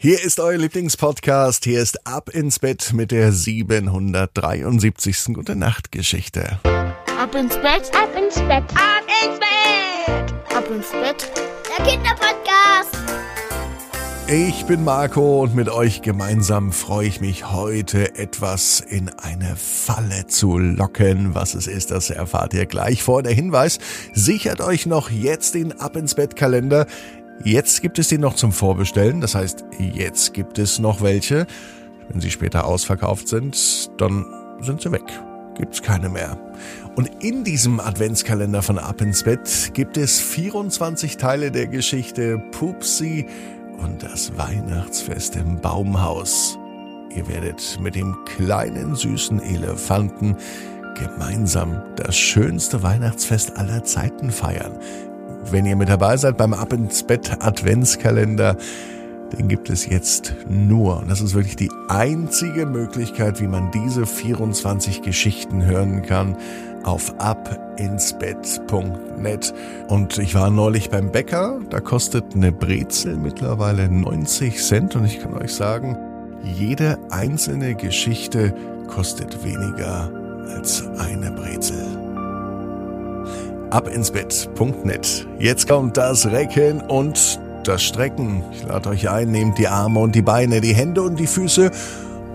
Hier ist euer Lieblingspodcast. Hier ist Ab ins Bett mit der 773. Gute Nacht Geschichte. Ab ins Bett, Ab ins Bett, ab ins Bett, ab ins Bett. der Kinderpodcast. Ich bin Marco und mit euch gemeinsam freue ich mich heute etwas in eine Falle zu locken. Was es ist, das erfahrt ihr gleich vor. Der Hinweis, sichert euch noch jetzt den Ab ins Bett Kalender. Jetzt gibt es den noch zum Vorbestellen. Das heißt, jetzt gibt es noch welche. Wenn sie später ausverkauft sind, dann sind sie weg. Gibt's keine mehr. Und in diesem Adventskalender von Ab ins Bett gibt es 24 Teile der Geschichte Pupsi und das Weihnachtsfest im Baumhaus. Ihr werdet mit dem kleinen süßen Elefanten gemeinsam das schönste Weihnachtsfest aller Zeiten feiern. Wenn ihr mit dabei seid beim Ab ins Bett Adventskalender, den gibt es jetzt nur. Und das ist wirklich die einzige Möglichkeit, wie man diese 24 Geschichten hören kann auf abinsbett.net. Und ich war neulich beim Bäcker, da kostet eine Brezel mittlerweile 90 Cent und ich kann euch sagen, jede einzelne Geschichte kostet weniger als eine Brezel. Abinsbett.net. Jetzt kommt das Recken und das Strecken. Ich lade euch ein, nehmt die Arme und die Beine, die Hände und die Füße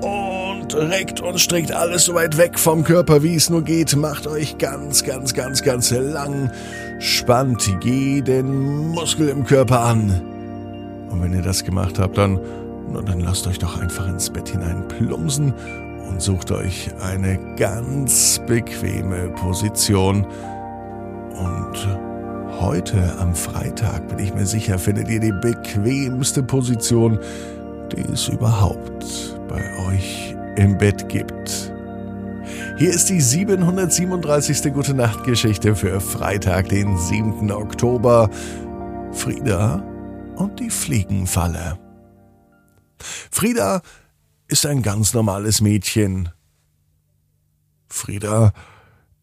und reckt und streckt alles so weit weg vom Körper, wie es nur geht. Macht euch ganz, ganz, ganz, ganz lang. Spannt jeden Muskel im Körper an. Und wenn ihr das gemacht habt, dann, dann lasst euch doch einfach ins Bett hinein plumpsen und sucht euch eine ganz bequeme Position. Und heute am Freitag bin ich mir sicher, findet ihr die bequemste Position, die es überhaupt bei euch im Bett gibt. Hier ist die 737. Gute Nacht Geschichte für Freitag, den 7. Oktober. Frieda und die Fliegenfalle. Frieda ist ein ganz normales Mädchen. Frieda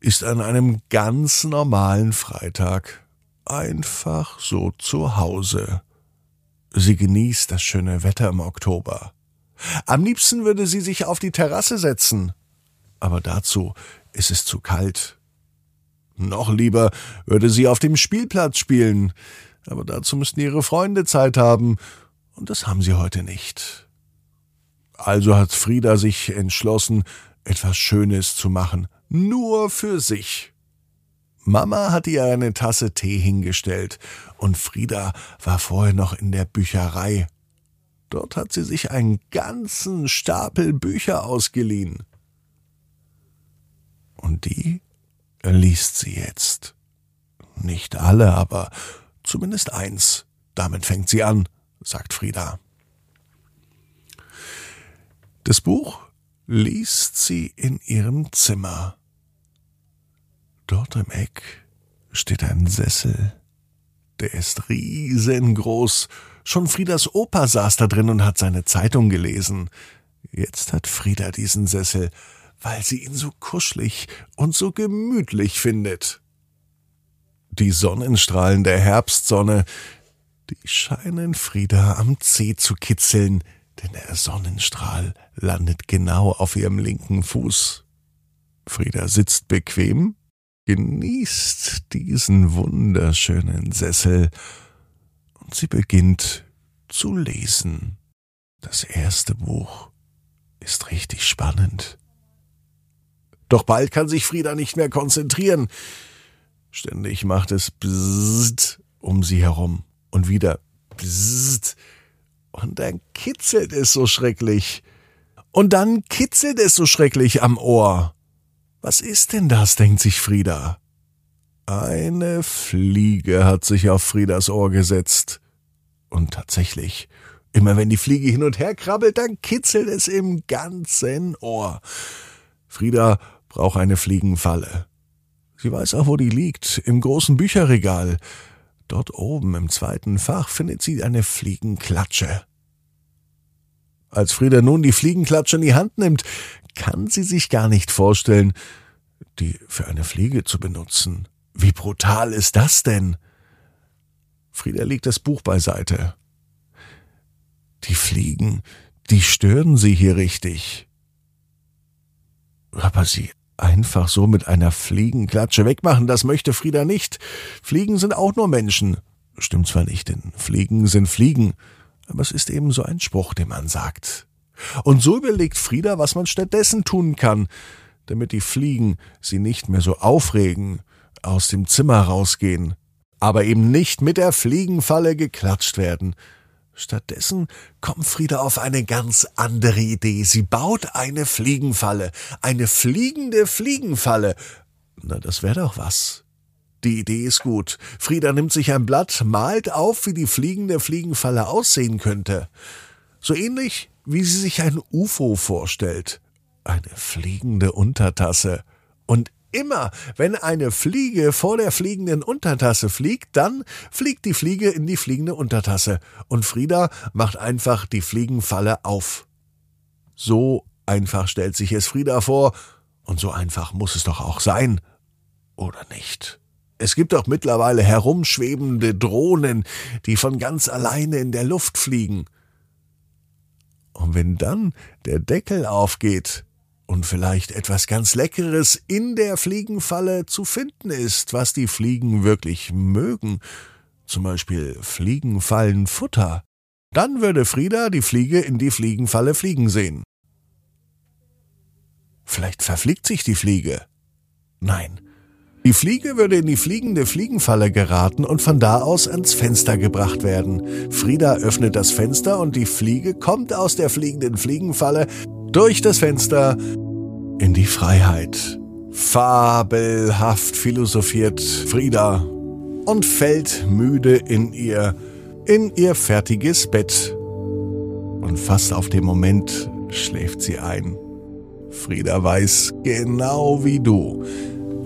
ist an einem ganz normalen Freitag einfach so zu Hause. Sie genießt das schöne Wetter im Oktober. Am liebsten würde sie sich auf die Terrasse setzen, aber dazu ist es zu kalt. Noch lieber würde sie auf dem Spielplatz spielen, aber dazu müssten ihre Freunde Zeit haben, und das haben sie heute nicht. Also hat Frieda sich entschlossen, etwas Schönes zu machen, nur für sich. Mama hat ihr eine Tasse Tee hingestellt, und Frieda war vorher noch in der Bücherei. Dort hat sie sich einen ganzen Stapel Bücher ausgeliehen. Und die liest sie jetzt. Nicht alle, aber zumindest eins. Damit fängt sie an, sagt Frieda. Das Buch liest sie in ihrem Zimmer. Dort im Eck steht ein Sessel. Der ist riesengroß. Schon Friedas Opa saß da drin und hat seine Zeitung gelesen. Jetzt hat Frieda diesen Sessel, weil sie ihn so kuschelig und so gemütlich findet. Die Sonnenstrahlen der Herbstsonne, die scheinen Frieda am Zeh zu kitzeln, denn der Sonnenstrahl landet genau auf ihrem linken Fuß. Frieda sitzt bequem, genießt diesen wunderschönen Sessel und sie beginnt zu lesen. Das erste Buch ist richtig spannend. Doch bald kann sich Frieda nicht mehr konzentrieren. Ständig macht es Bzzzt um sie herum und wieder Bzzzt. Und dann kitzelt es so schrecklich. Und dann kitzelt es so schrecklich am Ohr. Was ist denn das, denkt sich Frieda. Eine Fliege hat sich auf Friedas Ohr gesetzt. Und tatsächlich, immer wenn die Fliege hin und her krabbelt, dann kitzelt es im ganzen Ohr. Frieda braucht eine Fliegenfalle. Sie weiß auch, wo die liegt, im großen Bücherregal. Dort oben im zweiten Fach findet sie eine Fliegenklatsche. Als Frieda nun die Fliegenklatsche in die Hand nimmt, kann sie sich gar nicht vorstellen, die für eine Fliege zu benutzen. Wie brutal ist das denn? Frieda legt das Buch beiseite. Die Fliegen, die stören sie hier richtig. Aber sie einfach so mit einer Fliegenklatsche wegmachen, das möchte Frieda nicht. Fliegen sind auch nur Menschen. Stimmt zwar nicht, denn Fliegen sind Fliegen, aber es ist eben so ein Spruch, den man sagt. Und so überlegt Frieda, was man stattdessen tun kann, damit die Fliegen sie nicht mehr so aufregen, aus dem Zimmer rausgehen, aber eben nicht mit der Fliegenfalle geklatscht werden. Stattdessen kommt Frieda auf eine ganz andere Idee. Sie baut eine Fliegenfalle, eine fliegende Fliegenfalle. Na, das wäre doch was. Die Idee ist gut. Frieda nimmt sich ein Blatt, malt auf, wie die fliegende Fliegenfalle aussehen könnte. So ähnlich, wie sie sich ein UFO vorstellt. Eine fliegende Untertasse. Und immer, wenn eine Fliege vor der fliegenden Untertasse fliegt, dann fliegt die Fliege in die fliegende Untertasse. Und Frieda macht einfach die Fliegenfalle auf. So einfach stellt sich es Frieda vor. Und so einfach muss es doch auch sein. Oder nicht? Es gibt doch mittlerweile herumschwebende Drohnen, die von ganz alleine in der Luft fliegen. Und wenn dann der Deckel aufgeht und vielleicht etwas ganz Leckeres in der Fliegenfalle zu finden ist, was die Fliegen wirklich mögen, zum Beispiel Fliegenfallenfutter, dann würde Frieda die Fliege in die Fliegenfalle fliegen sehen. Vielleicht verfliegt sich die Fliege. Nein, die Fliege würde in die fliegende Fliegenfalle geraten und von da aus ans Fenster gebracht werden. Frieda öffnet das Fenster und die Fliege kommt aus der fliegenden Fliegenfalle durch das Fenster in die Freiheit. Fabelhaft philosophiert Frieda und fällt müde in ihr, in ihr fertiges Bett. Und fast auf den Moment schläft sie ein. Frieda weiß genau wie du,